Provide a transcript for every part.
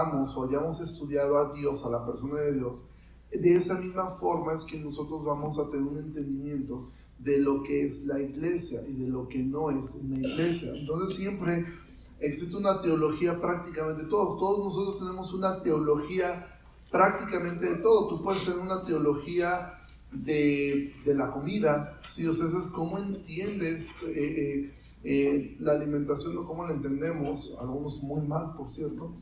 entendamos o hayamos estudiado a Dios, a la persona de Dios, de esa misma forma es que nosotros vamos a tener un entendimiento de lo que es la iglesia y de lo que no es una iglesia. Entonces siempre existe una teología prácticamente todos. Todos nosotros tenemos una teología prácticamente de todo. Tú puedes tener una teología de, de la comida, si o sea, es cómo entiendes eh, eh, eh, la alimentación o cómo la entendemos, algunos muy mal, por cierto,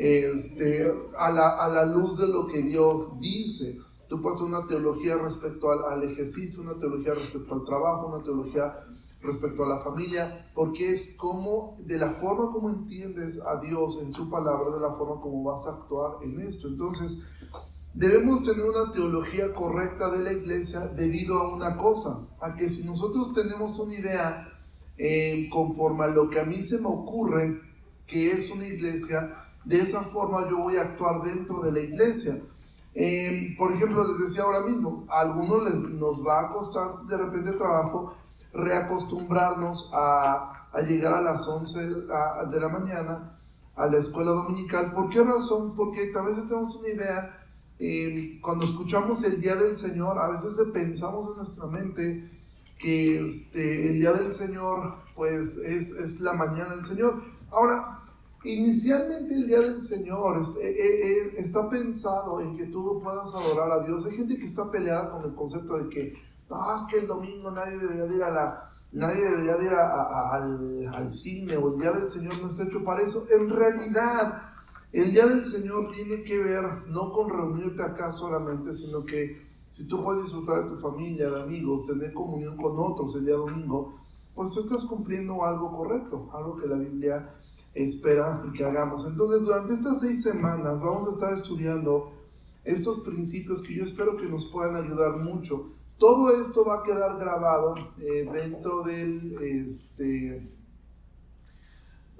este, a, la, a la luz de lo que Dios dice. Tú puedes una teología respecto al, al, ejercicio, una teología respecto al trabajo, una teología respecto a la familia, porque es como, de la forma como entiendes a Dios en su palabra, de la forma como vas a actuar en esto. Entonces, debemos tener una teología correcta de la iglesia debido a una cosa, a que si nosotros tenemos una idea eh, conforme a lo que a mí se me ocurre que es una iglesia, de esa forma yo voy a actuar dentro de la iglesia. Eh, por ejemplo, les decía ahora mismo, a algunos les, nos va a costar de repente trabajo reacostumbrarnos a, a llegar a las 11 de la mañana a la escuela dominical. ¿Por qué razón? Porque tal vez tenemos una idea, eh, cuando escuchamos el Día del Señor, a veces pensamos en nuestra mente que este, el Día del Señor, pues es, es la mañana del Señor. Ahora, Inicialmente el día del Señor eh, eh, eh, está pensado en que tú puedas adorar a Dios. Hay gente que está peleada con el concepto de que, no, que el domingo nadie debería ir a la, nadie debería ir al, al, cine o el día del Señor no está hecho para eso. En realidad, el día del Señor tiene que ver no con reunirte acá solamente, sino que si tú puedes disfrutar de tu familia, de amigos, tener comunión con otros el día domingo, pues tú estás cumpliendo algo correcto, algo que la Biblia espera que hagamos. Entonces, durante estas seis semanas vamos a estar estudiando estos principios que yo espero que nos puedan ayudar mucho. Todo esto va a quedar grabado eh, dentro del, este,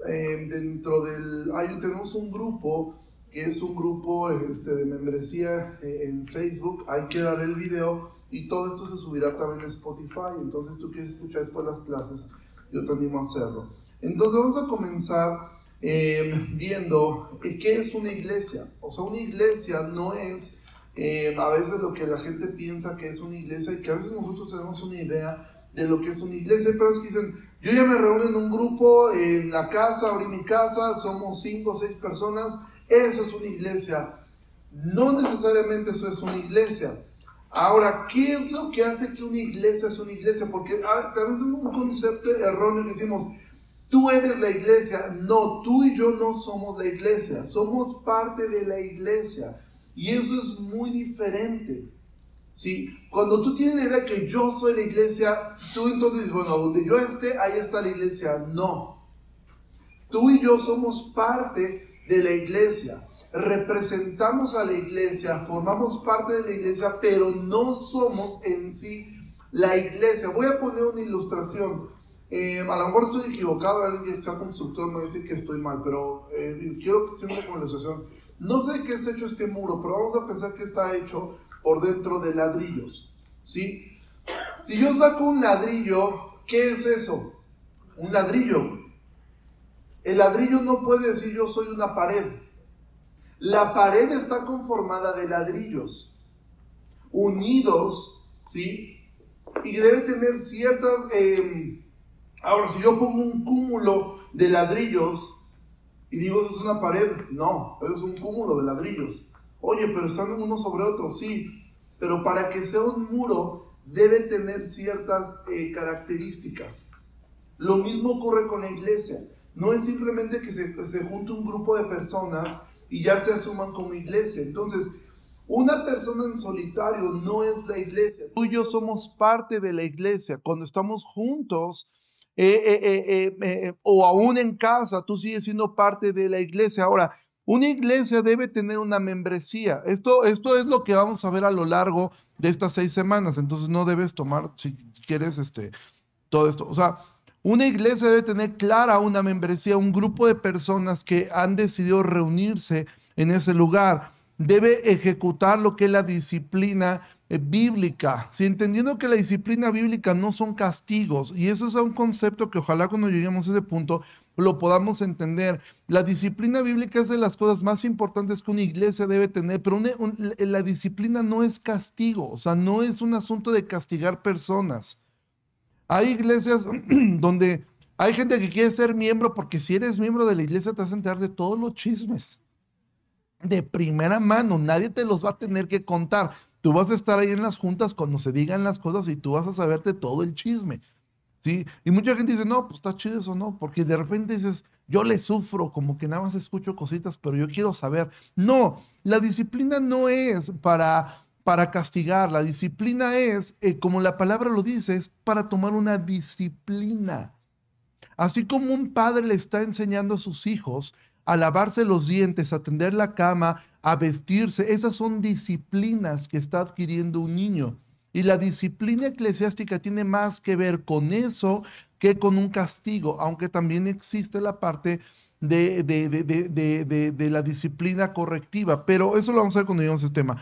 eh, dentro del, ahí tenemos un grupo que es un grupo este, de membresía eh, en Facebook, hay que dar el video y todo esto se subirá también a Spotify, entonces tú quieres escuchar después las clases, yo te animo a hacerlo. Entonces vamos a comenzar eh, viendo eh, qué es una iglesia. O sea, una iglesia no es eh, a veces lo que la gente piensa que es una iglesia y que a veces nosotros tenemos una idea de lo que es una iglesia. Pero es que dicen, yo ya me reúno en un grupo en la casa, en mi casa, somos cinco o seis personas, eso es una iglesia. No necesariamente eso es una iglesia. Ahora, ¿qué es lo que hace que una iglesia sea una iglesia? Porque ah, tal vez es un concepto erróneo que decimos, tú eres la iglesia. No, tú y yo no somos la iglesia, somos parte de la iglesia. Y eso es muy diferente. ¿Sí? Cuando tú tienes la idea que yo soy la iglesia, tú entonces bueno, donde yo esté, ahí está la iglesia. No. Tú y yo somos parte de la iglesia. Representamos a la iglesia, formamos parte de la iglesia, pero no somos en sí la iglesia. Voy a poner una ilustración. Eh, a lo mejor estoy equivocado, alguien que sea constructor me dice que estoy mal, pero eh, quiero hacer una conversación. No sé qué está hecho este muro, pero vamos a pensar que está hecho por dentro de ladrillos. ¿sí? Si yo saco un ladrillo, ¿qué es eso? Un ladrillo. El ladrillo no puede decir yo soy una pared. La pared está conformada de ladrillos unidos, ¿sí? Y debe tener ciertas... Eh, Ahora, si yo pongo un cúmulo de ladrillos y digo, eso es una pared, no, eso es un cúmulo de ladrillos. Oye, pero están uno sobre otro, sí, pero para que sea un muro debe tener ciertas eh, características. Lo mismo ocurre con la iglesia. No es simplemente que se, se junte un grupo de personas y ya se asuman como iglesia. Entonces, una persona en solitario no es la iglesia. Tú y yo somos parte de la iglesia. Cuando estamos juntos, eh, eh, eh, o aún en casa, tú sigues siendo parte de la iglesia. Ahora, una iglesia debe tener una membresía. Esto, esto es lo que vamos a ver a lo largo de estas seis semanas. Entonces no debes tomar, si quieres, este, todo esto. O sea, una iglesia debe tener clara una membresía, un grupo de personas que han decidido reunirse en ese lugar. Debe ejecutar lo que es la disciplina bíblica, si entendiendo que la disciplina bíblica no son castigos, y eso es un concepto que ojalá cuando lleguemos a ese punto lo podamos entender. La disciplina bíblica es de las cosas más importantes que una iglesia debe tener, pero la disciplina no es castigo, o sea, no es un asunto de castigar personas. Hay iglesias donde hay gente que quiere ser miembro porque si eres miembro de la iglesia te vas a enterar de todos los chismes. De primera mano, nadie te los va a tener que contar. Tú vas a estar ahí en las juntas cuando se digan las cosas y tú vas a saberte todo el chisme. ¿Sí? Y mucha gente dice, no, pues está chido eso, no, porque de repente dices, yo le sufro, como que nada más escucho cositas, pero yo quiero saber. No, la disciplina no es para, para castigar, la disciplina es, eh, como la palabra lo dice, es para tomar una disciplina. Así como un padre le está enseñando a sus hijos a lavarse los dientes, a tender la cama, a vestirse. Esas son disciplinas que está adquiriendo un niño. Y la disciplina eclesiástica tiene más que ver con eso que con un castigo, aunque también existe la parte de, de, la disciplina correctiva. Pero eso lo vamos a ver cuando lleguemos a este tema.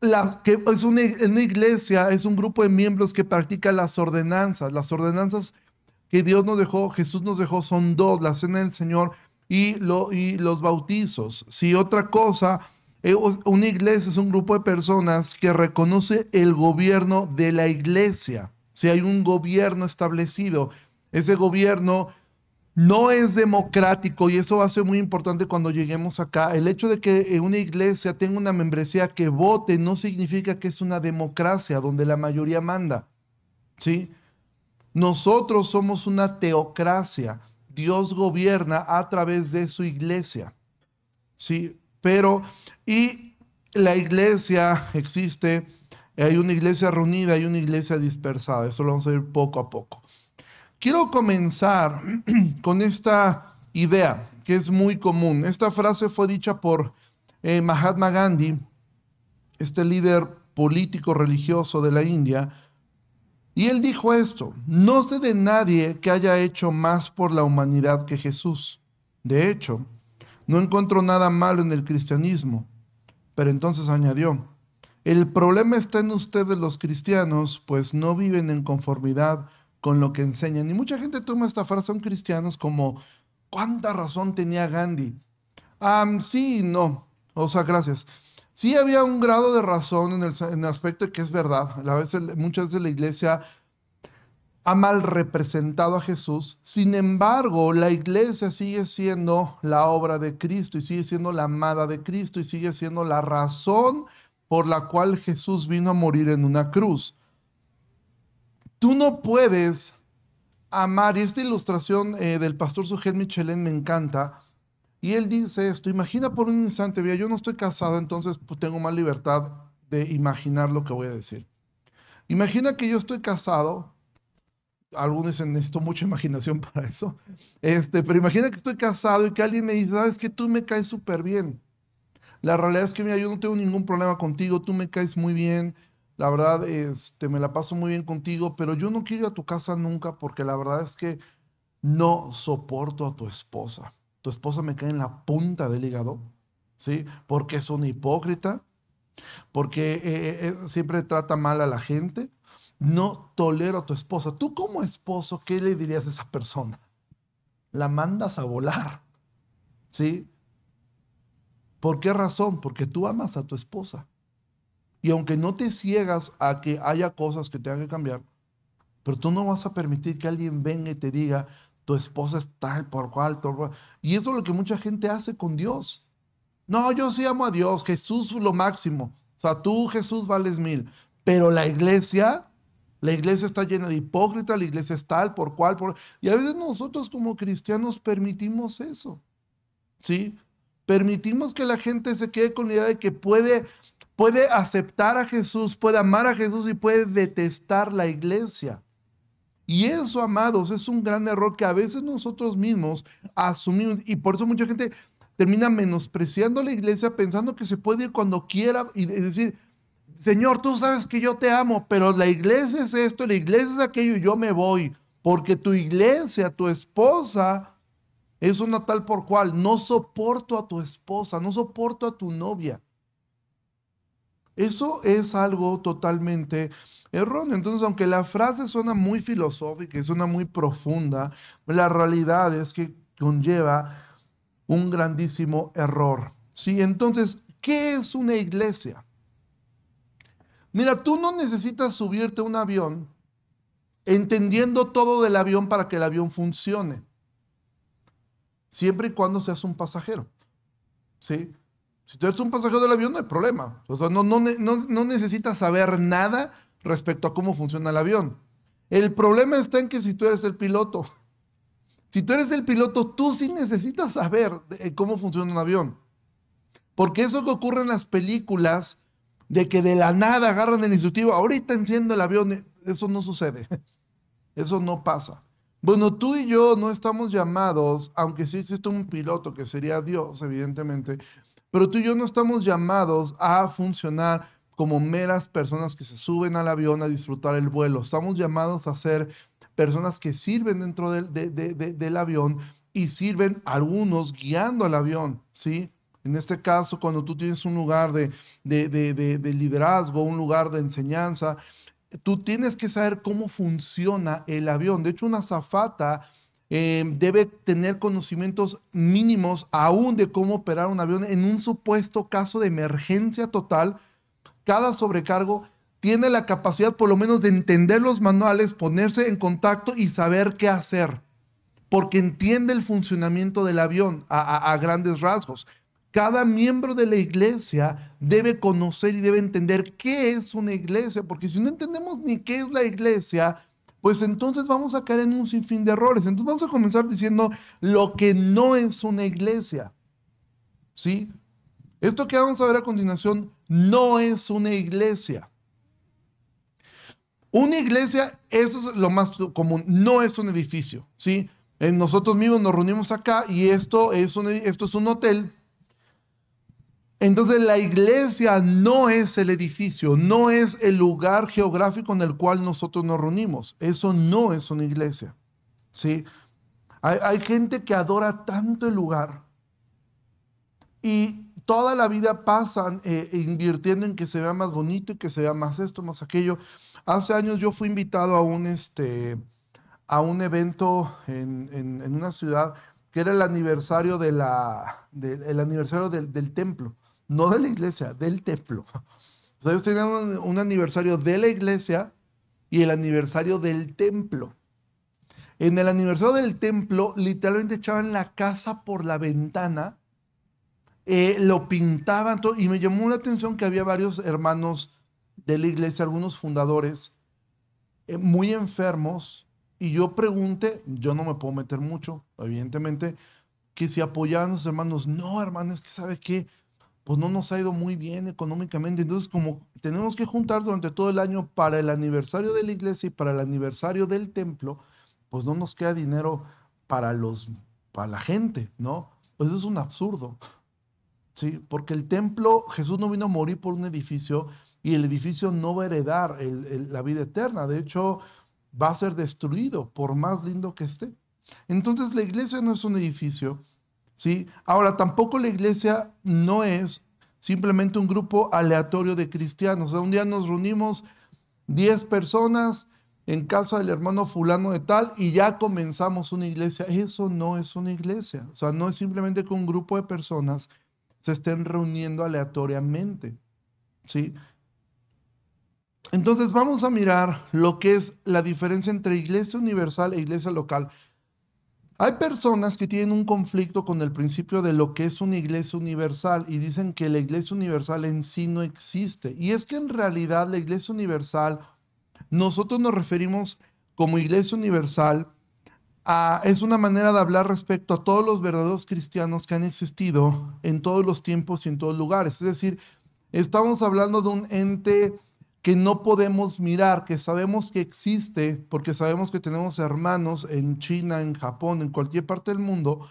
Las, que es una, una iglesia, es un grupo de miembros que practica las ordenanzas. Las ordenanzas que Dios nos dejó, Jesús nos dejó, son dos, la cena del Señor y, lo, y los bautizos. Si otra cosa, eh, una iglesia es un grupo de personas que reconoce el gobierno de la iglesia. Si hay un gobierno establecido, ese gobierno no es democrático y eso va a ser muy importante cuando lleguemos acá. El hecho de que una iglesia tenga una membresía que vote no significa que es una democracia donde la mayoría manda. ¿Sí? Nosotros somos una teocracia. Dios gobierna a través de su iglesia. Sí, pero, y la iglesia existe, hay una iglesia reunida, hay una iglesia dispersada. Eso lo vamos a ver poco a poco. Quiero comenzar con esta idea que es muy común. Esta frase fue dicha por eh, Mahatma Gandhi, este líder político religioso de la India, y él dijo esto, no sé de nadie que haya hecho más por la humanidad que Jesús. De hecho, no encuentro nada malo en el cristianismo. Pero entonces añadió, el problema está en ustedes los cristianos, pues no viven en conformidad con lo que enseñan. Y mucha gente toma esta frase, son cristianos, como, ¿cuánta razón tenía Gandhi? Ah, sí, no. O sea, gracias. Sí había un grado de razón en el, aspecto de que es verdad. A veces, muchas veces la iglesia ha mal representado a Jesús. Sin embargo, la iglesia sigue siendo la obra de Cristo y sigue siendo la amada de Cristo y sigue siendo la razón por la cual Jesús vino a morir en una cruz. Tú no puedes amar, y esta ilustración eh, del pastor Sujel Michelén me encanta, y él dice esto, imagina por un instante, yo no estoy casado, entonces pues, tengo más libertad de imaginar lo que voy a decir. Imagina que yo estoy casado, algunos dicen, necesito mucha imaginación para eso, este, pero imagina que estoy casado y que alguien me dice, sabes que tú me caes súper bien. La realidad es que mira, yo no tengo ningún problema contigo, tú me caes muy bien, la verdad, este, me la paso muy bien contigo, pero yo no quiero ir a tu casa nunca porque la verdad es que no soporto a tu esposa tu esposa me cae en la punta del hígado, ¿sí? Porque es una hipócrita, porque eh, eh, eh, siempre trata mal a la gente. No tolero a tu esposa. Tú como esposo, ¿qué le dirías a esa persona? La mandas a volar, ¿sí? ¿Por qué razón? Porque tú amas a tu esposa. Y aunque no te ciegas a que haya cosas que tengan que cambiar, pero tú no vas a permitir que alguien venga y te diga, tu esposa es tal por cual, Y eso es lo que mucha gente hace con Dios. No, yo sí amo a Dios, Jesús es lo máximo. O sea, tú Jesús vales mil. Pero la iglesia, la iglesia está llena de hipócritas, la iglesia es tal por cual. Por... Y a veces nosotros como cristianos permitimos eso. ¿Sí? Permitimos que la gente se quede con la idea de que puede, puede aceptar a Jesús, puede amar a Jesús y puede detestar la iglesia. Y eso, amados, es un gran error que a veces nosotros mismos asumimos. Y por eso mucha gente termina menospreciando la iglesia pensando que se puede ir cuando quiera y decir, Señor, tú sabes que yo te amo, pero la iglesia es esto, la iglesia es aquello y yo me voy. Porque tu iglesia, tu esposa, es una tal por cual. No soporto a tu esposa, no soporto a tu novia. Eso es algo totalmente erróneo. Entonces, aunque la frase suena muy filosófica y suena muy profunda, la realidad es que conlleva un grandísimo error. ¿sí? Entonces, ¿qué es una iglesia? Mira, tú no necesitas subirte a un avión entendiendo todo del avión para que el avión funcione, siempre y cuando seas un pasajero. ¿sí? Si tú eres un pasajero del avión, no hay problema. O sea, no, no, no, necesitas saber nada respecto a cómo funciona el avión. El problema está en que si tú eres el piloto, si tú eres el piloto, tú sí necesitas saber cómo funciona un avión. Porque eso que ocurre en las películas, de que de la nada agarran el instructivo, ahorita enciendo el avión, eso no sucede. Eso no pasa. Bueno, tú y yo no estamos llamados, aunque sí existe un piloto que sería Dios, evidentemente, pero tú y yo no estamos llamados a funcionar como meras personas que se suben al avión a disfrutar el vuelo. Estamos llamados a ser personas que sirven dentro del, avión y sirven algunos guiando al avión, ¿sí? En este caso, cuando tú tienes un lugar de, liderazgo, un lugar de enseñanza, tú tienes que saber cómo funciona el avión. De hecho, una zafata eh, debe tener conocimientos mínimos aún de cómo operar un avión en un supuesto caso de emergencia total. Cada sobrecargo tiene la capacidad por lo menos de entender los manuales, ponerse en contacto y saber qué hacer, porque entiende el funcionamiento del avión a grandes rasgos. Cada miembro de la iglesia debe conocer y debe entender qué es una iglesia, porque si no entendemos ni qué es la iglesia, pues entonces vamos a caer en un sinfín de errores. Entonces vamos a comenzar diciendo lo que no es una iglesia. ¿Sí? Esto que vamos a ver a continuación no es una iglesia. Una iglesia, eso es lo más común, no es un edificio, ¿sí? nosotros mismos nos reunimos acá y esto es un, esto es un hotel. Entonces la iglesia no es el edificio, no es el lugar geográfico en el cual nosotros nos reunimos. Eso no es una iglesia. ¿sí? Hay, gente que adora tanto el lugar y toda la vida pasan eh, invirtiendo en que se vea más bonito y que se vea más esto, más aquello. Hace años yo fui invitado a un, este, a un evento en, una ciudad que era el aniversario, de la, aniversario del templo no de la iglesia, del templo. O sea, ellos tenían un, aniversario de la iglesia y el aniversario del templo. En el aniversario del templo, literalmente echaban la casa por la ventana, eh, lo pintaban todo, y me llamó la atención que había varios hermanos de la iglesia, algunos fundadores, eh, muy enfermos, y yo pregunté, yo no me puedo meter mucho, evidentemente, que si apoyaban a los hermanos, no, hermanos, que sabe qué, pues no nos ha ido muy bien económicamente. Entonces, como tenemos que juntar durante todo el año para el aniversario de la iglesia y para el aniversario del templo, pues no nos queda dinero para los para la gente, ¿no? Pues es un absurdo. Sí, porque el templo, Jesús no vino a morir por un edificio y el edificio no va a heredar la vida eterna. De hecho, va a ser destruido por más lindo que esté. Entonces, la iglesia no es un edificio, ¿sí? Ahora, tampoco la iglesia no es simplemente un grupo aleatorio de cristianos. un día nos reunimos 10 personas en casa del hermano fulano de tal y ya comenzamos una iglesia. Eso no es una iglesia. O sea, no es simplemente que un grupo de personas se estén reuniendo aleatoriamente. ¿Sí? Entonces vamos a mirar lo que es la diferencia entre iglesia universal e iglesia local. Hay personas que tienen un conflicto con el principio de lo que es una iglesia universal y dicen que la iglesia universal en sí no existe. Y es que en realidad la iglesia universal, nosotros nos referimos como iglesia universal es una manera de hablar respecto a todos los verdaderos cristianos que han existido en todos los tiempos y en todos lugares. Es decir, estamos hablando de un ente que no podemos mirar, que sabemos que existe, porque sabemos que tenemos hermanos en China, en Japón, en cualquier parte del mundo,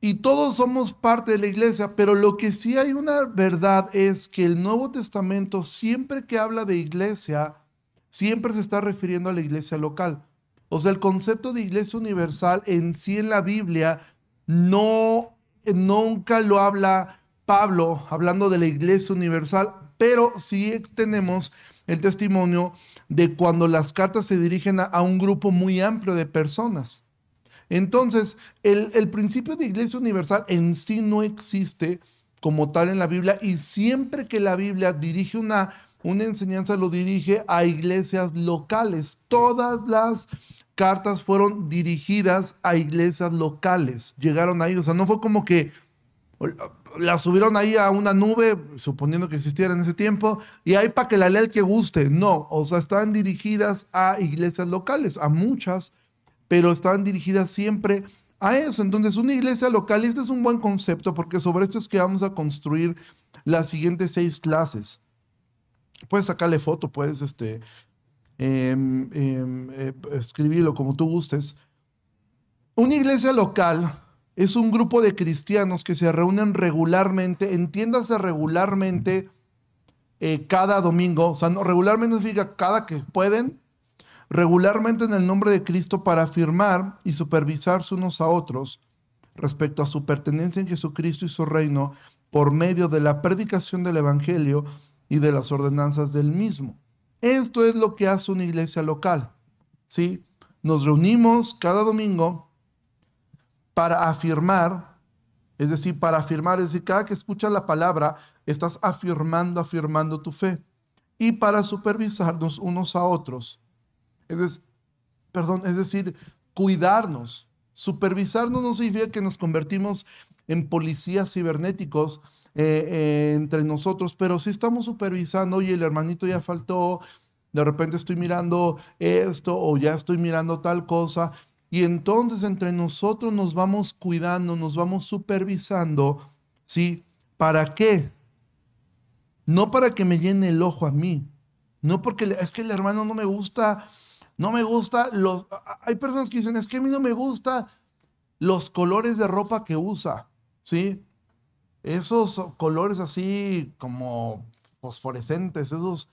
y todos somos parte de la iglesia, pero lo que sí hay una verdad es que el Nuevo Testamento, siempre que habla de iglesia, siempre se está refiriendo a la iglesia local. O sea, el concepto de iglesia universal en sí en la Biblia no nunca lo habla Pablo hablando de la iglesia universal, pero sí tenemos el testimonio de cuando las cartas se dirigen a, un grupo muy amplio de personas. Entonces, el, el principio de iglesia universal en sí no existe como tal en la Biblia y siempre que la Biblia dirige una, una enseñanza lo dirige a iglesias locales. Todas las cartas fueron dirigidas a iglesias locales, llegaron ahí, o sea, no fue como que la subieron ahí a una nube, suponiendo que existiera en ese tiempo, y ahí para que la lea el que guste. No, o sea, estaban dirigidas a iglesias locales, a muchas, pero estaban dirigidas siempre a eso. Entonces, una iglesia local, este es un buen concepto, porque sobre esto es que vamos a construir las siguientes seis clases. Puedes sacarle foto, puedes este, em, em, eh, escribirlo como tú gustes. Una iglesia local es un grupo de cristianos que se reúnen regularmente, entiéndase regularmente eh, cada domingo, o sea, no, regularmente significa cada que pueden, regularmente en el nombre de Cristo para afirmar y supervisarse unos a otros respecto a su pertenencia en Jesucristo y su reino por medio de la predicación del Evangelio y de las ordenanzas del mismo. Esto es lo que hace una iglesia local. ¿sí? Nos reunimos cada domingo para afirmar, es decir, para afirmar, es decir, cada que escuchas la palabra, estás afirmando, afirmando tu fe. Y para supervisarnos unos a otros. Es perdón, es decir, cuidarnos. Supervisarnos no significa que nos convertimos en policías cibernéticos eh, eh, entre nosotros, pero si estamos supervisando, oye, el hermanito ya faltó, de repente estoy mirando esto o ya estoy mirando tal cosa, y entonces entre nosotros nos vamos cuidando, nos vamos supervisando, ¿sí? ¿Para qué? No para que me llene el ojo a mí, no porque es que el hermano no me gusta, no me gusta los... Hay personas que dicen, es que a mí no me gusta los colores de ropa que usa, ¿sí? Esos colores así como fosforescentes, esos,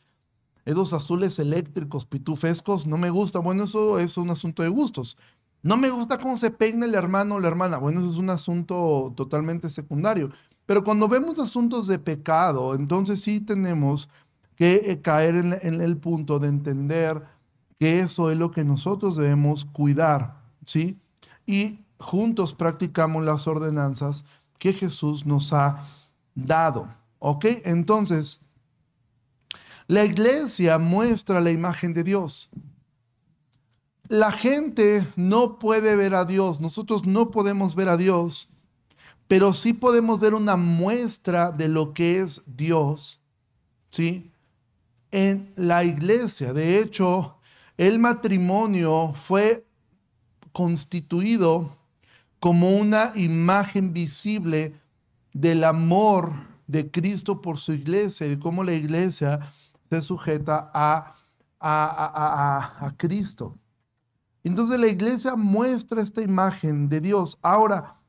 esos azules eléctricos, pitufescos, no me gusta. Bueno, eso es un asunto de gustos. No me gusta cómo se peina el hermano o la hermana. Bueno, eso es un asunto totalmente secundario. Pero cuando vemos asuntos de pecado, entonces sí tenemos que eh, caer en, el punto de entender que eso es lo que nosotros debemos cuidar, ¿sí? Y juntos practicamos las ordenanzas que Jesús nos ha dado, ¿ok? Entonces, la iglesia muestra la imagen de Dios la gente no puede ver a Dios, nosotros no podemos ver a Dios, pero sí podemos ver una muestra de lo que es Dios, ¿sí? En la iglesia. De hecho, el matrimonio fue constituido como una imagen visible del amor de Cristo por su iglesia y cómo la iglesia se sujeta a, a, a, a Cristo. Entonces la iglesia muestra esta imagen de Dios. Ahora,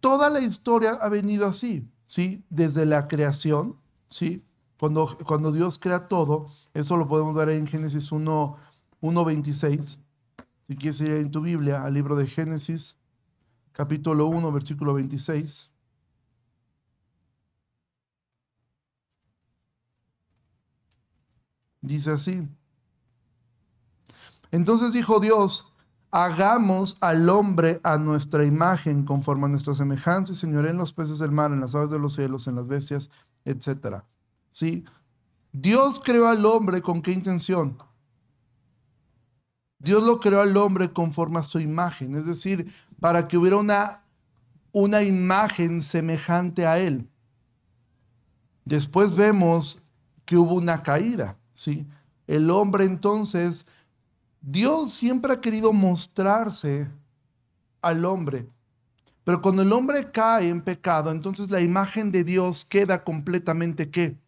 toda la historia ha venido así, ¿sí? Desde la creación, ¿sí? Cuando, cuando Dios crea todo, eso lo podemos ver en Génesis 1, 1.26. Si quieres ir en tu Biblia, al libro de Génesis, capítulo 1, versículo 26. Dice así. Entonces dijo Dios, hagamos al hombre a nuestra imagen, conforme a nuestra semejanza, Señor, en los peces del mar, en las aves de los cielos, en las bestias, etc. ¿Sí? Dios creó al hombre con qué intención? Dios lo creó al hombre conforme a su imagen, es decir, para que hubiera una, una imagen semejante a él. Después vemos que hubo una caída, ¿sí? El hombre entonces Dios siempre ha querido mostrarse al hombre. Pero cuando el hombre cae en pecado, entonces la imagen de Dios queda completamente ¿qué?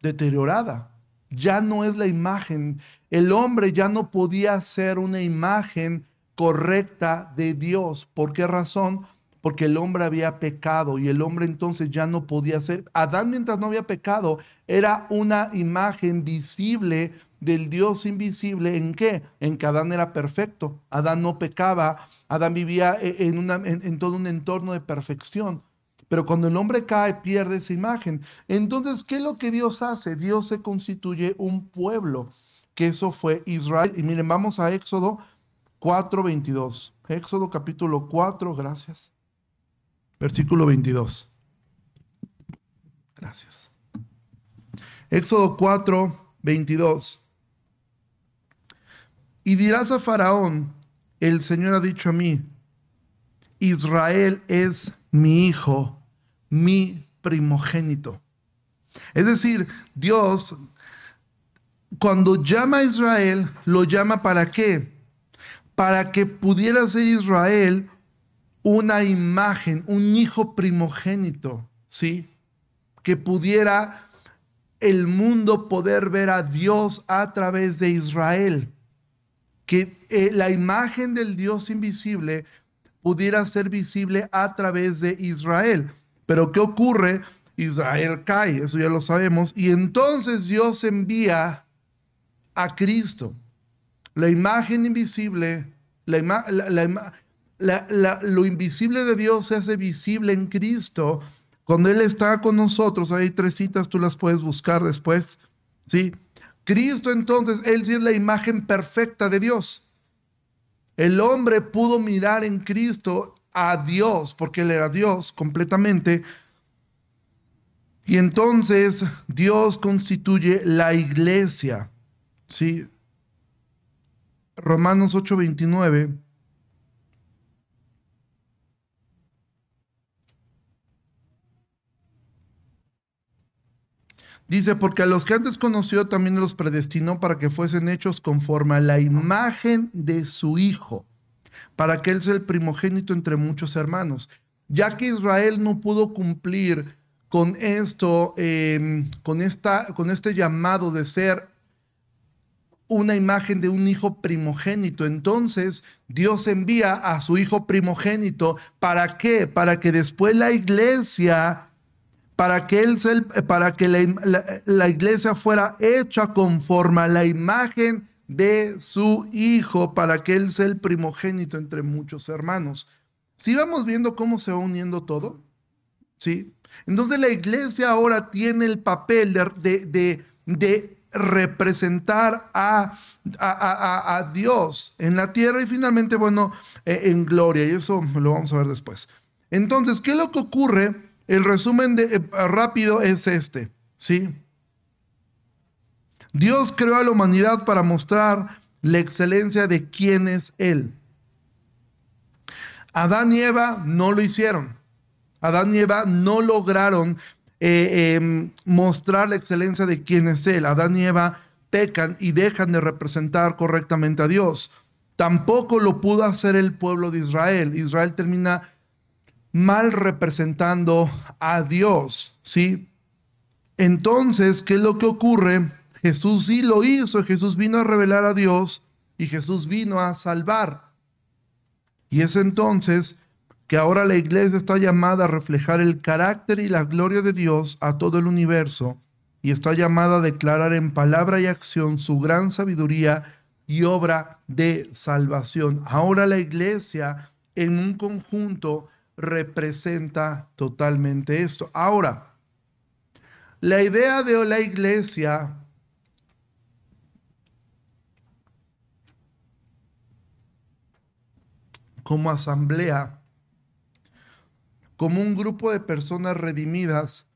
Deteriorada. Ya no es la imagen. El hombre ya no podía ser una imagen correcta de Dios. ¿Por qué razón? Porque el hombre había pecado y el hombre entonces ya no podía ser. Adán mientras no había pecado era una imagen visible del Dios invisible, ¿en qué? En que Adán era perfecto, Adán no pecaba, Adán vivía e, en, todo un entorno de perfección. Pero cuando el hombre cae, pierde esa imagen. Entonces, ¿qué es lo que Dios hace? Dios se constituye un pueblo, que eso fue Israel. Y miren, vamos a Éxodo 4, 22. Éxodo capítulo 4, gracias. Versículo 22. Gracias. Éxodo 4, 22. Y dirás a Faraón, el Señor ha dicho a mí, Israel es mi hijo, mi primogénito. Es decir, Dios, cuando llama a Israel, lo llama para qué? Para que pudiera ser Israel una imagen, un hijo primogénito, ¿sí? Que pudiera el mundo poder ver a Dios a través de Israel. Que eh, la imagen del Dios invisible pudiera ser visible a través de Israel. Pero ¿qué ocurre? Israel cae, eso ya lo sabemos, y entonces Dios envía a Cristo. La imagen invisible, lo invisible de Dios se hace visible en Cristo cuando Él está con nosotros. Hay tres citas, tú las puedes buscar después. ¿sí? Cristo entonces, Él sí es la imagen perfecta de Dios. El hombre pudo mirar en Cristo a Dios, porque Él era Dios completamente. Y entonces Dios constituye la iglesia. ¿sí? Romanos 8:29. Dice, porque a los que antes conoció también los predestinó para que fuesen hechos conforme a la imagen de su Hijo, para que Él sea el primogénito entre muchos hermanos. Ya que Israel no pudo cumplir con esto, em, con, esta, con este llamado de ser una imagen de un hijo primogénito. Entonces Dios envía a su hijo primogénito. ¿Para qué? Para que después la iglesia para que, él para que la, iglesia fuera hecha conforme a la imagen de su Hijo, para que Él sea el primogénito entre muchos hermanos. Si vamos viendo cómo se va uniendo todo, ¿sí? Entonces la iglesia ahora tiene el papel de, de, representar a, a, Dios en la tierra y finalmente, bueno, eh, en gloria. Y eso lo vamos a ver después. Entonces, ¿qué es lo que ocurre? El resumen eh, rápido es este, ¿sí? Dios creó a la humanidad para mostrar la excelencia de quién es Él. Adán y Eva no lo hicieron. Adán y Eva no lograron eh, em, mostrar la excelencia de quién es Él. Adán y Eva pecan y dejan de representar correctamente a Dios. Tampoco lo pudo hacer el pueblo de Israel. Israel termina mal representando a Dios, ¿sí? Entonces, ¿qué es lo que ocurre? Jesús sí lo hizo, Jesús vino a revelar a Dios y Jesús vino a salvar. Y es entonces que ahora la iglesia está llamada a reflejar el carácter y la gloria de Dios a todo el universo y está llamada a declarar en palabra y acción su gran sabiduría y obra de salvación. Ahora la iglesia en un conjunto representa totalmente esto. Ahora, la idea de la iglesia como asamblea, como un grupo de personas redimidas,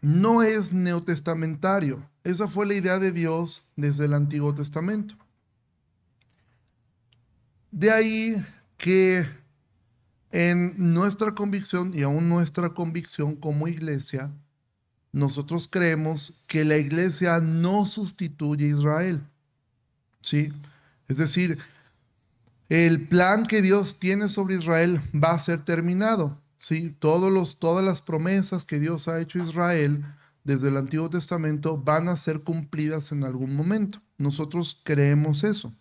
no es neotestamentario. Esa fue la idea de Dios desde el Antiguo Testamento. De ahí que en nuestra convicción y aún nuestra convicción como iglesia, nosotros creemos que la iglesia no sustituye a Israel. ¿Sí? Es decir, el plan que Dios tiene sobre Israel va a ser terminado. ¿Sí? Todos los, todas las promesas que Dios ha hecho a Israel desde el Antiguo Testamento van a ser cumplidas en algún momento. Nosotros creemos eso.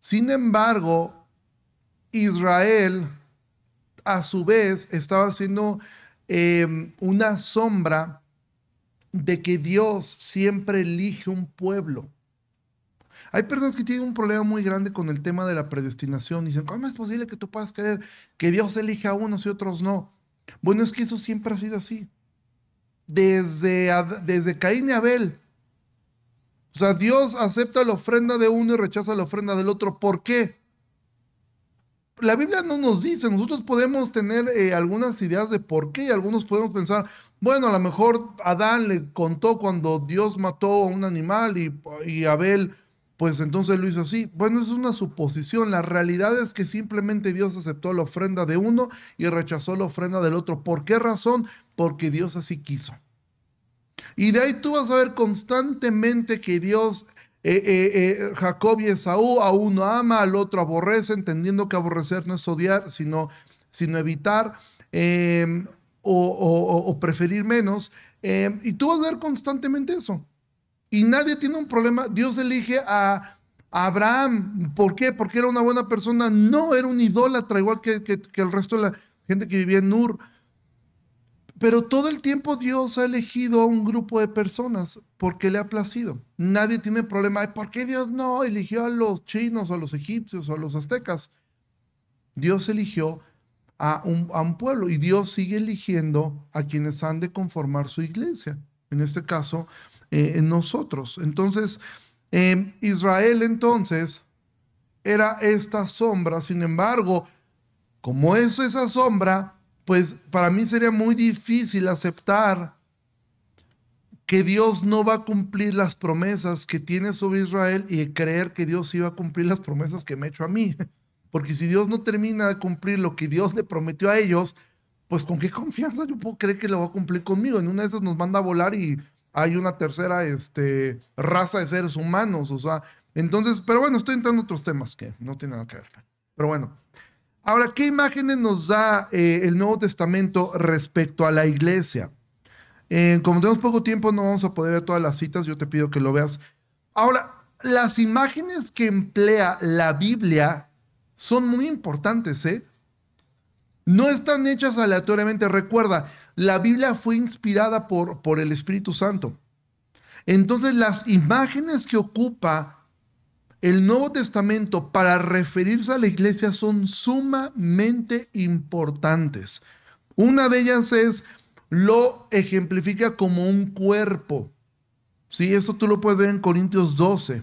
Sin embargo, Israel a su vez estaba siendo em, una sombra de que Dios siempre elige un pueblo. Hay personas que tienen un problema muy grande con el tema de la predestinación. Dicen, ¿cómo es posible que tú puedas creer que Dios elige a unos y otros no? Bueno, es que eso siempre ha sido así. Desde, desde Caín y Abel, O sea, Dios acepta la ofrenda de uno y rechaza la ofrenda del otro. ¿Por qué? La Biblia no nos dice, nosotros podemos tener eh, algunas ideas de por qué y algunos podemos pensar, bueno, a lo mejor Adán le contó cuando Dios mató a un animal y, y Abel pues entonces lo hizo así. Bueno, es una suposición. La realidad es que simplemente Dios aceptó la ofrenda de uno y rechazó la ofrenda del otro. ¿Por qué razón? Porque Dios así quiso. Y de ahí tú vas a ver constantemente que Dios, eh, eh, eh, Jacob y Esaú, a uno ama, al otro aborrece, entendiendo que aborrecer no es odiar, sino, sino evitar em, o, preferir menos. Em, y tú vas a ver constantemente eso. Y nadie tiene un problema. Dios elige a Abraham. ¿Por qué? Porque era una buena persona. No, era un idólatra, igual que, el resto de la gente que vivía en Ur. Pero todo el tiempo Dios ha elegido a un grupo de personas porque le ha placido. Nadie tiene problema. ¿Por qué Dios no eligió a los chinos, a los egipcios, a los aztecas? Dios eligió a un, a un pueblo y Dios sigue eligiendo a quienes han de conformar su iglesia. En este caso, eh, en nosotros. Entonces, eh, Israel entonces era esta sombra, sin embargo, como es esa sombra, pues para mí sería muy difícil aceptar que Dios no va a cumplir las promesas que tiene sobre Israel y creer que Dios iba a cumplir las promesas que me ha hecho a mí. Porque si Dios no termina de cumplir lo que Dios le prometió a ellos, pues con qué confianza yo puedo creer que lo va a cumplir conmigo. En una de esas nos manda a volar y hay una tercera este, raza de seres humanos, o sea, entonces, pero bueno, estoy entrando en otros temas que no tienen nada que ver. Pero bueno, ahora, ¿qué imágenes nos da eh, el Nuevo Testamento respecto a la iglesia? Eh, como tenemos poco tiempo, no vamos a poder ver todas las citas, yo te pido que lo veas. Ahora, las imágenes que emplea la Biblia son muy importantes, ¿eh? No están hechas aleatoriamente. Recuerda, la Biblia fue inspirada por, por el Espíritu Santo. Entonces las imágenes que ocupa el Nuevo Testamento para referirse a la iglesia son sumamente importantes. Una de ellas es, lo ejemplifica como un cuerpo. Sí, esto tú lo puedes ver en Corintios 12.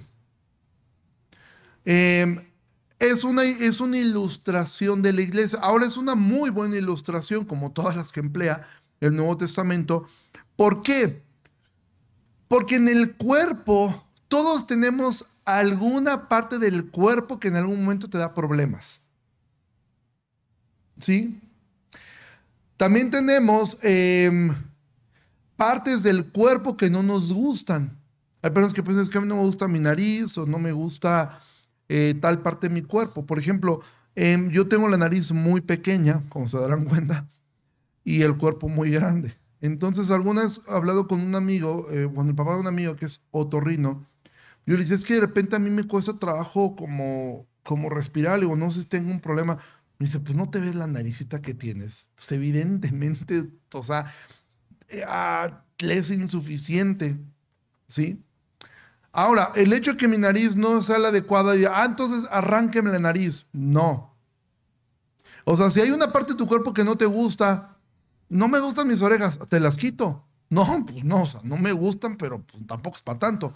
Em, es, una, es una ilustración de la iglesia. Ahora es una muy buena ilustración, como todas las que emplea, el Nuevo Testamento. ¿Por qué? Porque en el cuerpo todos tenemos alguna parte del cuerpo que en algún momento te da problemas. ¿Sí? También tenemos em, partes del cuerpo que no nos gustan. Hay personas que piensan que a mí no me gusta mi nariz o no me gusta eh, tal parte de mi cuerpo. Por ejemplo, em, yo tengo la nariz muy pequeña, como se darán cuenta y el cuerpo muy grande. Entonces, algunas he hablado con un amigo, eh, con el papá de un amigo que es otorrino. Yo le dije, es que de repente a mí me cuesta trabajo como, como respirar. Le digo, no sé si tengo un problema. Me dice, pues no te ves la naricita que tienes. Pues evidentemente, o sea, eh, ah, es insuficiente. ¿Sí? Ahora, el hecho de que mi nariz no sea la adecuada, ah, entonces arránqueme la nariz. No. O sea, si hay una parte de tu cuerpo que no te gusta, no me gustan mis orejas, te las quito. No, pues no, o sea, no me gustan, pero pues, tampoco es para tanto.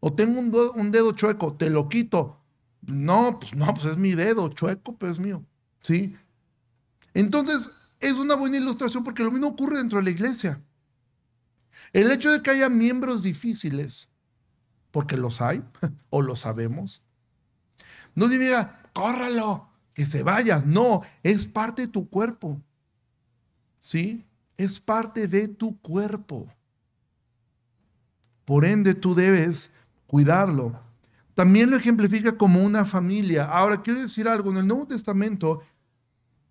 O tengo un, dedo chueco, te lo quito. No, pues no, pues es mi dedo chueco, pero es mío. ¿Sí? Entonces, es una buena ilustración porque lo mismo ocurre dentro de la iglesia. El hecho de que haya miembros difíciles, porque los hay, o lo sabemos, no diga, córralo, que se vaya. No, es parte de tu cuerpo. ¿sí? Es parte de tu cuerpo. Por ende, tú debes cuidarlo. También lo ejemplifica como una familia. Ahora, quiero decir algo, en el Nuevo Testamento,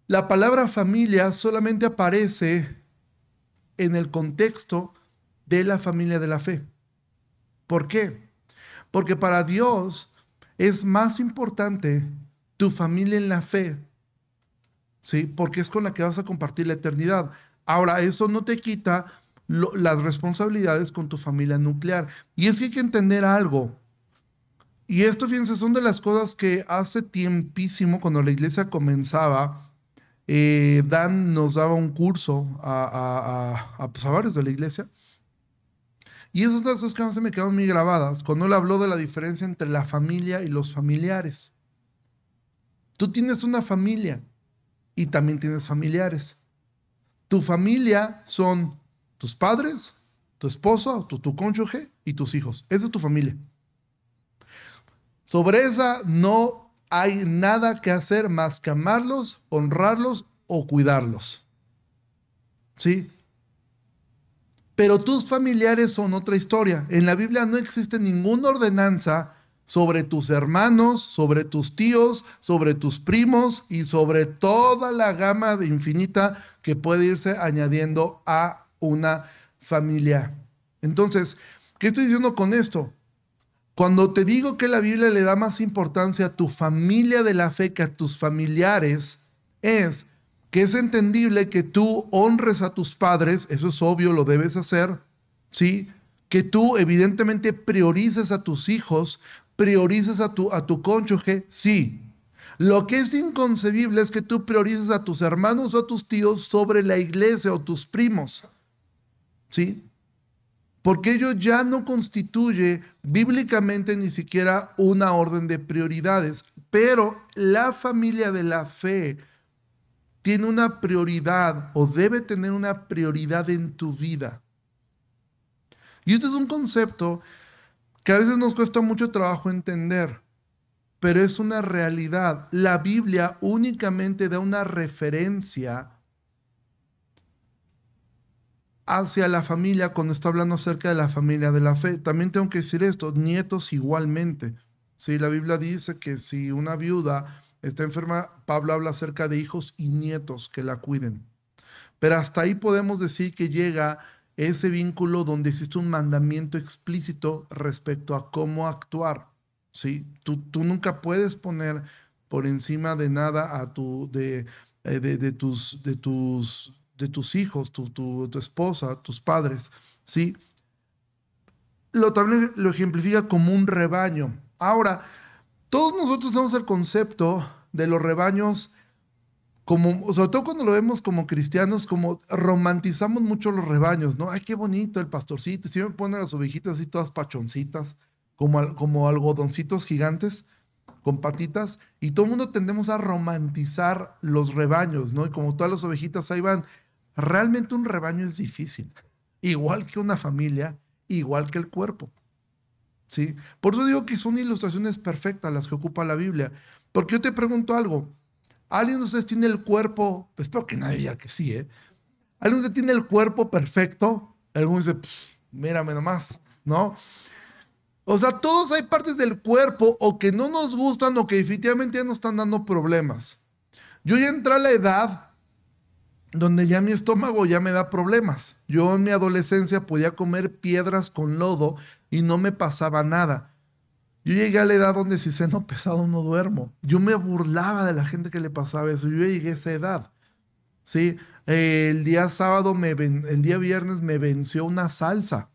la palabra familia solamente aparece en el contexto de la familia de la fe. ¿Por qué? Porque para Dios es más importante tu familia en la fe ¿sí? Porque es con la que vas a compartir la eternidad. Ahora, eso no te quita las responsabilidades con tu familia nuclear. Y es que hay que entender algo. Y esto, fíjense, son de las cosas que hace tiempísimo, cuando la iglesia comenzaba, eh, Dan nos daba un curso a, a, pues, a varios de la iglesia. Y esas dos cosas que más se me quedaron muy grabadas, cuando él habló de la diferencia entre la familia y los familiares. Tú tienes una familia y también tienes familiares. Tu familia son tus padres, tu esposo, tu, tu cónyuge y tus hijos. Esa es tu familia. Sobre esa no hay nada que hacer más que amarlos, honrarlos o cuidarlos. ¿Sí? Pero tus familiares son otra historia. En la Biblia no existe ninguna ordenanza sobre tus hermanos, sobre tus tíos, sobre tus primos y sobre toda la gama de infinita que puede irse añadiendo a una familia. Entonces, ¿qué estoy diciendo con esto? Cuando te digo que la Biblia le da más importancia a tu familia de la fe que a tus familiares, es que es entendible que tú honres a tus padres, eso es obvio, lo debes hacer, ¿sí? Que tú evidentemente priorices a tus hijos, priorices a tu, a tu cónyuge, sí. Lo que es inconcebible es que tú priorices a tus hermanos o a tus tíos sobre la iglesia o tus primos, ¿sí? porque ello ya no constituye bíblicamente ni siquiera una orden de prioridades, pero la familia de la fe tiene una prioridad o debe tener una prioridad en tu vida. Y este es un concepto que a veces nos cuesta mucho trabajo entender, pero es una realidad. La Biblia únicamente da una referencia hacia la familia cuando está hablando acerca de la familia de la fe. También tengo que decir esto, nietos igualmente. Si la Biblia dice que si una viuda está enferma, Pablo habla acerca de hijos y nietos que la cuiden. Pero hasta ahí podemos decir que llega ese vínculo donde existe un mandamiento explícito respecto a cómo actuar. ¿sí? Tú, tú nunca puedes poner por encima de nada a tu, de, eh, de tus, de tus de tus hijos, tu, tu, esposa, tus padres, ¿sí? Lo también lo ejemplifica como un rebaño. Ahora, todos nosotros tenemos el concepto de los rebaños como, sobre todo cuando lo vemos como cristianos, como romantizamos mucho los rebaños, ¿no? Ay, qué bonito el pastorcito, si me ponen las ovejitas así todas pachoncitas, como, como algodoncitos gigantes con patitas, y todo el mundo tendemos a romantizar los rebaños, ¿no? Y como todas las ovejitas ahí van, Realmente un rebaño es difícil, igual que una familia, igual que el cuerpo. ¿Sí? Por eso digo que son ilustraciones perfectas las que ocupa la Biblia. Porque yo te pregunto algo, ¿alguien de ustedes tiene el cuerpo? Pues espero que nadie diga que sí, ¿eh? ¿Alguien de ustedes tiene el cuerpo perfecto? Algunos dice, mírame nomás, ¿no? O sea, todos hay partes del cuerpo o que no nos gustan o que definitivamente ya nos están dando problemas. Yo ya entré a la edad donde ya mi estómago ya me da problemas. Yo en mi adolescencia podía comer piedras con lodo y no me pasaba nada. Yo llegué a la edad donde si seno pesado no duermo. Yo me burlaba de la gente que le pasaba eso. Yo llegué a esa edad. ¿sí? el día sábado, me el día viernes me venció una salsa.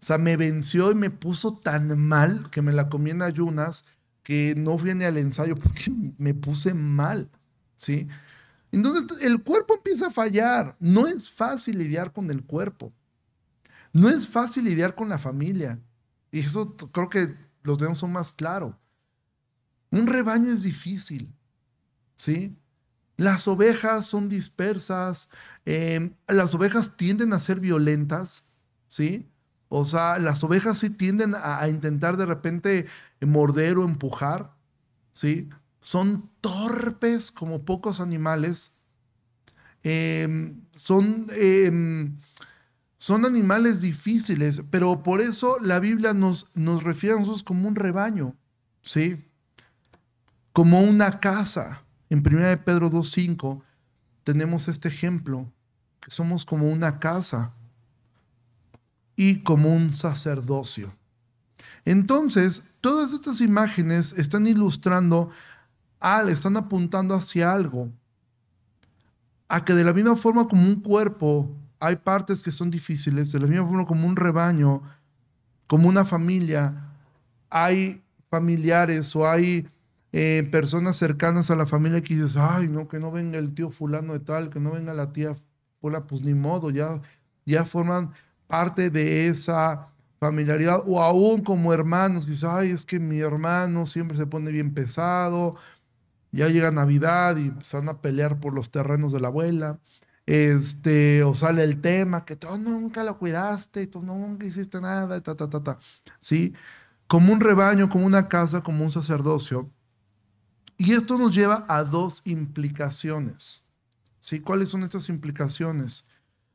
O sea, me venció y me puso tan mal que me la comí en ayunas que no fui ni al ensayo porque me puse mal. ¿sí? Entonces el cuerpo empieza a fallar. No es fácil lidiar con el cuerpo. No es fácil lidiar con la familia. Y eso creo que los dedos son más claros. Un rebaño es difícil. ¿Sí? Las ovejas son dispersas. Em, las ovejas tienden a ser violentas. ¿Sí? O sea, las ovejas sí tienden a, a intentar de repente morder o empujar. ¿Sí? Son torpes como pocos animales, em, son, em, son animales difíciles, pero por eso la Biblia nos, nos refiere a nosotros como un rebaño, ¿sí? Como una casa. En 1 de Pedro 2.5 tenemos este ejemplo, que somos como una casa y como un sacerdocio. Entonces, todas estas imágenes están ilustrando ah, están apuntando hacia algo. A que de la misma forma como un cuerpo hay partes que son difíciles, de la misma forma como un rebaño, como una familia, hay familiares o hay eh, personas cercanas a la familia que dices, ay, no, que no venga el tío fulano de tal, que no venga la tía fulana, pues ni modo, ya, ya forman parte de esa familiaridad, o aún como hermanos, dice, ay, es que mi hermano siempre se pone bien pesado, ya llega Navidad y se van a pelear por los terrenos de la abuela, este, o sale el tema que tú nunca lo cuidaste, tú nunca hiciste nada, ta, ta, ta, ta, ¿sí? Como un rebaño, como una casa, como un sacerdocio. Y esto nos lleva a dos implicaciones, ¿sí? ¿Cuáles son estas implicaciones?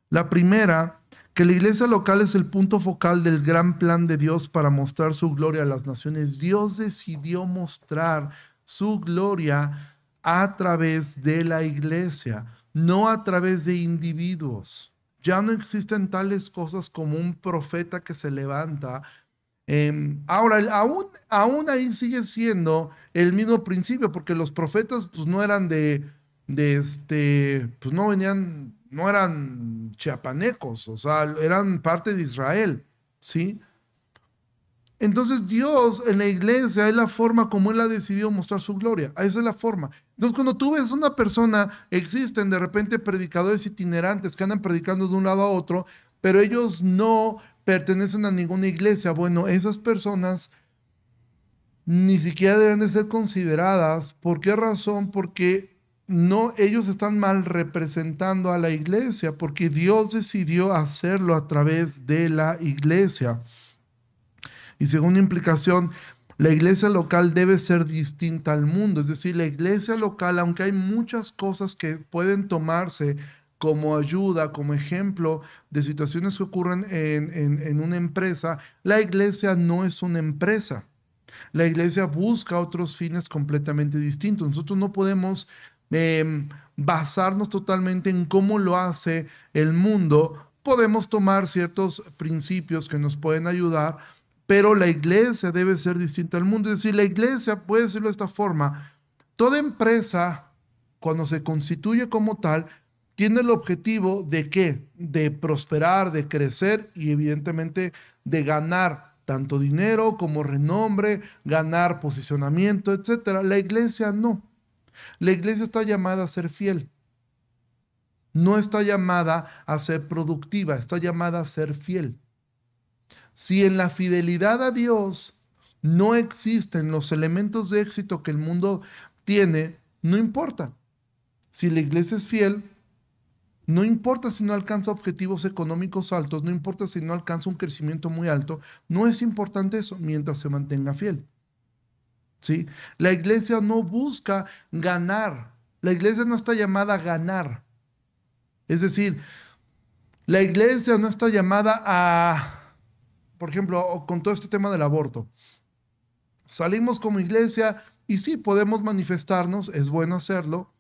La primera, que la iglesia local es el punto focal del gran plan de Dios para mostrar su gloria a las naciones. Dios decidió mostrar su gloria a través de la iglesia, no a través de individuos. Ya no existen tales cosas como un profeta que se levanta. Em, ahora, aún, ahí sigue siendo el mismo principio, porque los profetas pues, no eran de, de este, pues no venían, no eran chiapanecos, o sea, eran parte de Israel, ¿sí? Entonces Dios en la iglesia es la forma como Él ha decidido mostrar su gloria. Esa es la forma. Entonces cuando tú ves una persona, existen de repente predicadores itinerantes que andan predicando de un lado a otro, pero ellos no pertenecen a ninguna iglesia. Bueno, esas personas ni siquiera deben de ser consideradas. ¿Por qué razón? Porque no, ellos están mal representando a la iglesia, porque Dios decidió hacerlo a través de la iglesia. Y segunda implicación, la iglesia local debe ser distinta al mundo. Es decir, la iglesia local, aunque hay muchas cosas que pueden tomarse como ayuda, como ejemplo de situaciones que ocurren en, una empresa, la iglesia no es una empresa. La iglesia busca otros fines completamente distintos. Nosotros no podemos em, basarnos totalmente en cómo lo hace el mundo. Podemos tomar ciertos principios que nos pueden ayudar, pero la iglesia debe ser distinta al mundo. Es decir, la iglesia, puede decirlo de esta forma, toda empresa, cuando se constituye como tal, tiene el objetivo de qué? De prosperar, de crecer y evidentemente de ganar tanto dinero como renombre, ganar posicionamiento, etc. La iglesia no. La iglesia está llamada a ser fiel. No está llamada a ser productiva, está llamada a ser fiel. Si en la fidelidad a Dios no existen los elementos de éxito que el mundo tiene, no importa. Si la iglesia es fiel, no importa si no alcanza objetivos económicos altos, no importa si no alcanza un crecimiento muy alto, no es importante eso mientras se mantenga fiel. ¿Sí? La iglesia no busca ganar. La iglesia no está llamada a ganar. Es decir, la iglesia no está llamada a por ejemplo, con todo este tema del aborto. Salimos como iglesia y sí, podemos manifestarnos, es bueno hacerlo,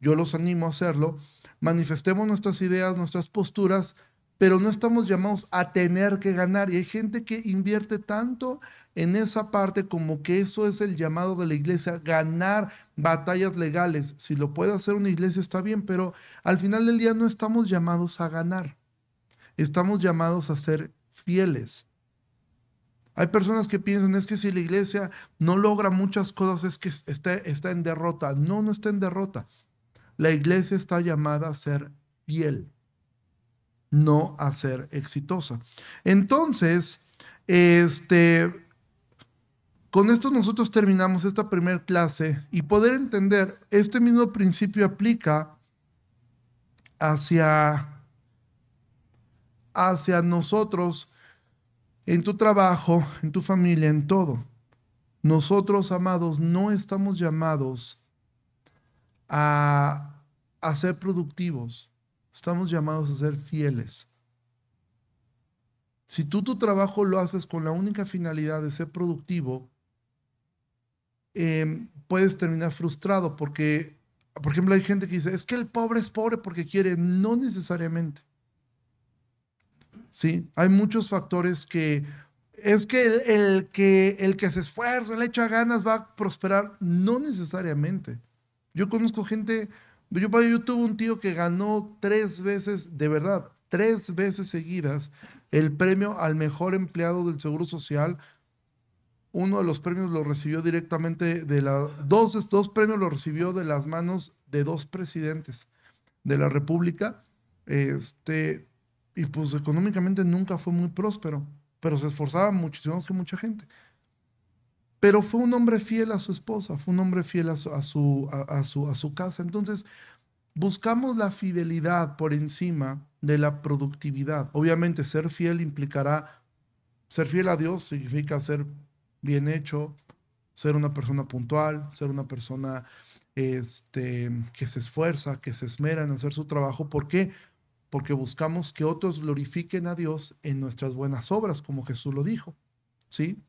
yo los animo a hacerlo, manifestemos nuestras ideas, nuestras posturas, pero no estamos llamados a tener que ganar. Y hay gente que invierte tanto en esa parte como que eso es el llamado de la iglesia, ganar batallas legales. Si lo puede hacer una iglesia está bien, pero al final del día no estamos llamados a ganar. Estamos llamados a ser fieles. Hay personas que piensan, es que si la iglesia no logra muchas cosas, es que está, está en derrota. No, no está en derrota. La iglesia está llamada a ser fiel, no a ser exitosa. Entonces, este, con esto nosotros terminamos esta primera clase y poder entender, este mismo principio aplica hacia, hacia nosotros en tu trabajo, en tu familia, en todo. Nosotros, amados, no estamos llamados a, ser productivos, estamos llamados a ser fieles. Si tú tu trabajo lo haces con la única finalidad de ser productivo, em, puedes terminar frustrado porque, por ejemplo, hay gente que dice, es que el pobre es pobre porque quiere, no necesariamente. ¿Sí? Hay muchos factores que es que el, que el que se esfuerza, le echa ganas, va a prosperar. No necesariamente. Yo conozco gente, yo, yo tuve un tío que ganó tres veces, de verdad, tres veces seguidas, el premio al mejor empleado del Seguro Social. Uno de los premios lo recibió directamente de la... Dos, dos premios lo recibió de las manos de dos presidentes de la República. Este, y pues económicamente nunca fue muy próspero. pero se esforzaba muchísimo más que mucha gente. Pero fue un hombre fiel a su esposa, fue un hombre fiel a su, a su, a, su, casa. Entonces, buscamos la fidelidad por encima de la productividad. Obviamente, ser fiel implicará, ser fiel a Dios significa ser bien hecho, ser una persona puntual, ser una persona este, que se esfuerza, que se esmera en hacer su trabajo. ¿Por qué? Porque buscamos que otros glorifiquen a Dios en nuestras buenas obras, como Jesús lo dijo. ¿Sí?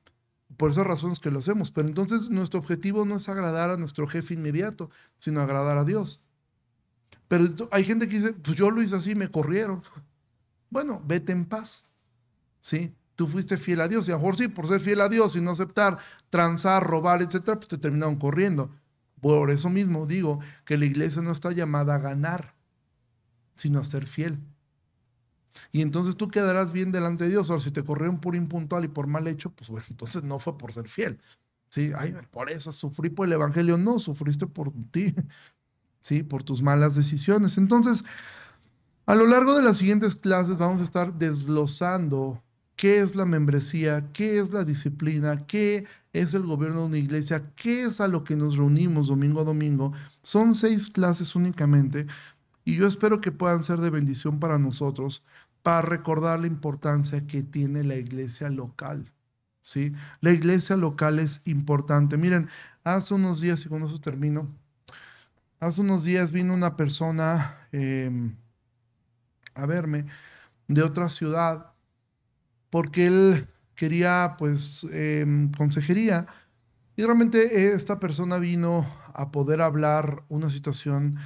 Por esas razones que lo hacemos. Pero entonces nuestro objetivo no es agradar a nuestro jefe inmediato, sino agradar a Dios. Pero hay gente que dice, pues yo lo hice así, me corrieron. Bueno, vete en paz. ¿Sí? Tú fuiste fiel a Dios. Y a lo mejor sí, por ser fiel a Dios y no aceptar, transar, robar, etcétera, pues te terminaron corriendo. Por eso mismo digo que la iglesia no está llamada a ganar, sino a ser fiel. Y entonces tú quedarás bien delante de Dios. Ahora, si te corrieron por impuntual y por mal hecho, pues bueno, entonces no fue por ser fiel. Sí, ay, por eso sufrí por el evangelio. No, sufriste por ti. Sí, por tus malas decisiones. Entonces, a lo largo de las siguientes clases vamos a estar desglosando qué es la membresía, qué es la disciplina, qué es el gobierno de una iglesia, qué es a lo que nos reunimos domingo a domingo. Son seis clases únicamente y yo espero que puedan ser de bendición para nosotros para recordar la importancia que tiene la iglesia local. ¿sí? La iglesia local es importante. Miren, hace unos días, y con eso termino, hace unos días vino una persona em, a verme de otra ciudad porque él quería pues em, consejería y realmente eh, esta persona vino a poder hablar una situación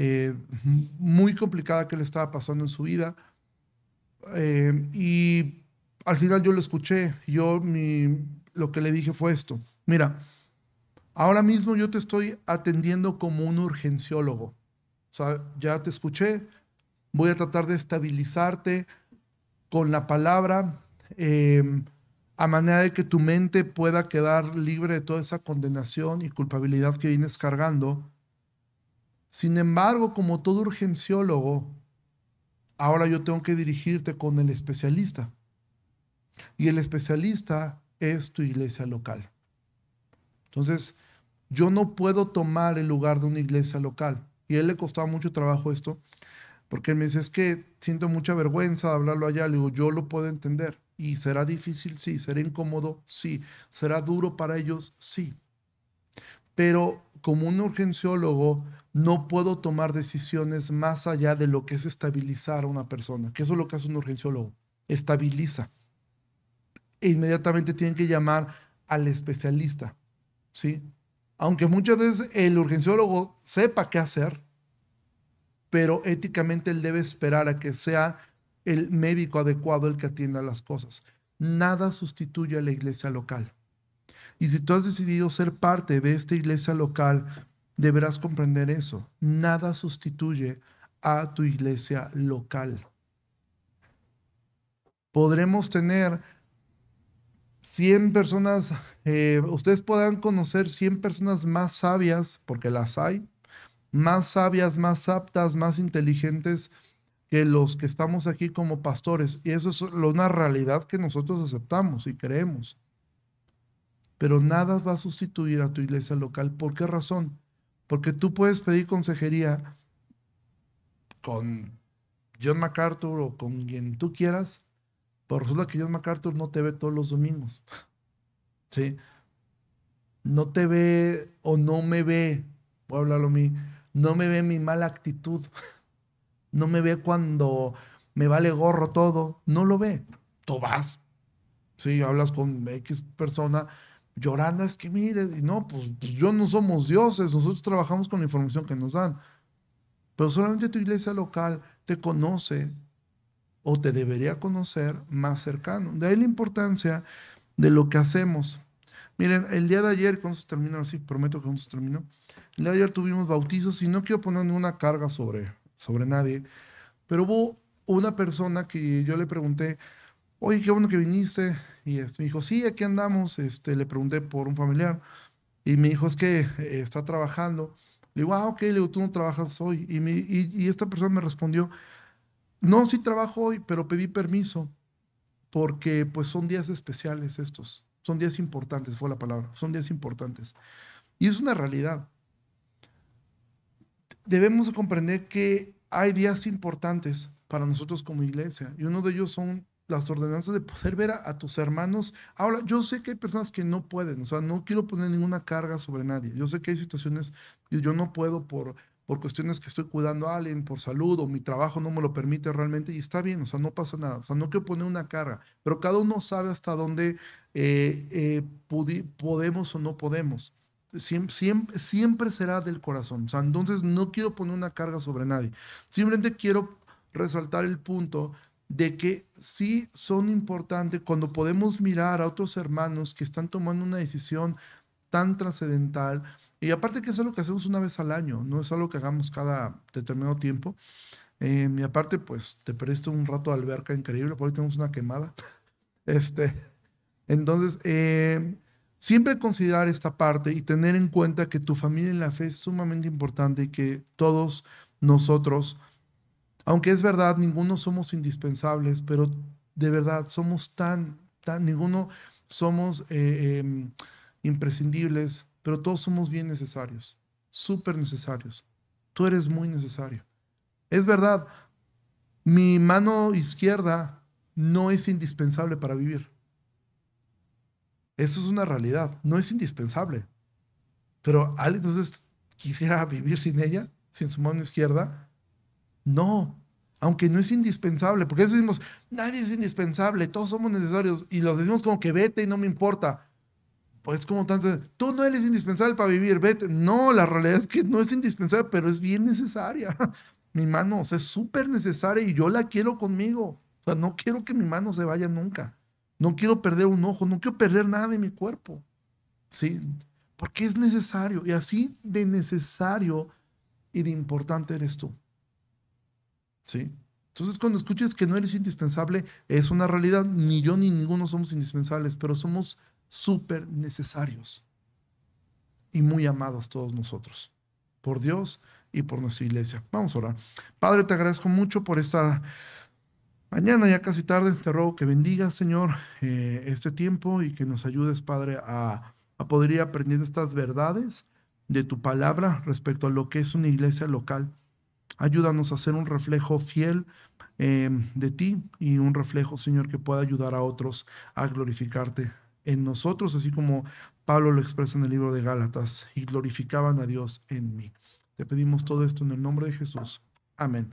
eh, muy complicada que le estaba pasando en su vida. Eh, y al final yo lo escuché, yo mi, lo que le dije fue esto, mira, ahora mismo yo te estoy atendiendo como un urgenciólogo, o sea, ya te escuché, voy a tratar de estabilizarte con la palabra, Em, a manera de que tu mente pueda quedar libre de toda esa condenación y culpabilidad que vienes cargando. Sin embargo, como todo urgenciólogo, ahora yo tengo que dirigirte con el especialista. Y el especialista es tu iglesia local. Entonces, yo no puedo tomar el lugar de una iglesia local. Y él le costaba mucho trabajo esto, porque él me dice, es que siento mucha vergüenza de hablarlo allá. Le digo, yo lo puedo entender. ¿Y será difícil? Sí. ¿Será incómodo? Sí. ¿Será duro para ellos? Sí. Pero como un urgenciólogo no puedo tomar decisiones más allá de lo que es estabilizar a una persona, que eso es lo que hace un urgenciólogo, estabiliza. E inmediatamente tienen que llamar al especialista, ¿sí? Aunque muchas veces el urgenciólogo sepa qué hacer, pero éticamente él debe esperar a que sea el médico adecuado el que atienda las cosas. Nada sustituye a la iglesia local. Y si tú has decidido ser parte de esta iglesia local, deberás comprender eso. Nada sustituye a tu iglesia local. Podremos tener 100 personas, eh, ustedes podrán conocer 100 personas más sabias, porque las hay, más sabias, más aptas, más inteligentes que los que estamos aquí como pastores. Y eso es una realidad que nosotros aceptamos y creemos. Pero nada va a sustituir a tu iglesia local. ¿Por qué razón? Porque tú puedes pedir consejería con John MacArthur o con quien tú quieras, pero resulta que John MacArthur no te ve todos los domingos. ¿Sí? No te ve o no me ve, voy a hablarlo a mí, no me ve mi mala actitud. no me ve cuando me vale gorro todo, no lo ve. Tú vas, sí, hablas con X persona llorando, es que mire, y no, pues, pues, yo no somos dioses, nosotros trabajamos con la información que nos dan. Pero solamente tu iglesia local te conoce o te debería conocer más cercano. De ahí la importancia de lo que hacemos. Miren, el día de ayer, cuando se terminó, prometo que cuando se terminó, el día de ayer tuvimos bautizos y no quiero poner ninguna carga sobre, sobre nadie, pero hubo una persona que yo le pregunté, oye, qué bueno que viniste, y este, me dijo, sí, aquí andamos, este, le pregunté por un familiar, y me dijo, es que eh, está trabajando. Le digo, ah, ok, le digo, tú no trabajas hoy. Y, y, esta persona me respondió, no, sí trabajo hoy, pero pedí permiso porque pues son días especiales estos, son días importantes, fue la palabra, son días importantes. Y es una realidad. Debemos comprender que hay días importantes para nosotros como iglesia y uno de ellos son las ordenanzas de poder ver a, tus hermanos. Ahora, yo sé que hay personas que no pueden, o sea, no quiero poner ninguna carga sobre nadie. Yo sé que hay situaciones que yo no puedo por, por cuestiones que estoy cuidando a alguien, por salud o mi trabajo no me lo permite realmente y está bien, o sea, no pasa nada. O sea, no quiero poner una carga, pero cada uno sabe hasta dónde eh, eh, podemos o no podemos. Siempre, siempre será del corazón. O sea, entonces no quiero poner una carga sobre nadie. Simplemente quiero resaltar el punto de que sí son importantes cuando podemos mirar a otros hermanos que están tomando una decisión tan trascendental. Y aparte que es algo que hacemos una vez al año, no es algo que hagamos cada determinado tiempo. Eh, y aparte, pues te presto un rato de alberca increíble, por ahí tenemos una quemada. Este, entonces, eh, siempre considerar esta parte y tener en cuenta que tu familia en la fe es sumamente importante y que todos nosotros aunque es verdad, ninguno somos indispensables, pero de verdad somos tan, tan, ninguno somos eh, em, imprescindibles, pero todos somos bien necesarios, súper necesarios. Tú eres muy necesario. Es verdad, mi mano izquierda no es indispensable para vivir. Eso es una realidad, no es indispensable. Pero ¿alguien entonces quisiera vivir sin ella, sin su mano izquierda? No, aunque no es indispensable, porque decimos, nadie es indispensable, todos somos necesarios, y los decimos como que vete y no me importa. Pues como tanto, tú no eres indispensable para vivir, vete. No, la realidad es que no es indispensable, pero es bien necesaria. Mi mano, o sea, es súper necesaria y yo la quiero conmigo. O sea, no quiero que mi mano se vaya nunca. No quiero perder un ojo, no quiero perder nada de mi cuerpo. ¿Sí? Porque es necesario. Y así de necesario y de importante eres tú. ¿Sí? Entonces, cuando escuches que no eres indispensable, es una realidad. Ni yo ni ninguno somos indispensables, pero somos súper necesarios y muy amados todos nosotros, por Dios y por nuestra iglesia. Vamos a orar. Padre, te agradezco mucho por esta mañana, ya casi tarde. Te ruego que bendigas, Señor, eh, este tiempo y que nos ayudes, Padre, a, a poder ir aprendiendo estas verdades de tu palabra respecto a lo que es una iglesia local. Ayúdanos a ser un reflejo fiel em, de ti y un reflejo, Señor, que pueda ayudar a otros a glorificarte en nosotros, así como Pablo lo expresa en el libro de Gálatas, y glorificaban a Dios en mí. Te pedimos todo esto en el nombre de Jesús. Amén.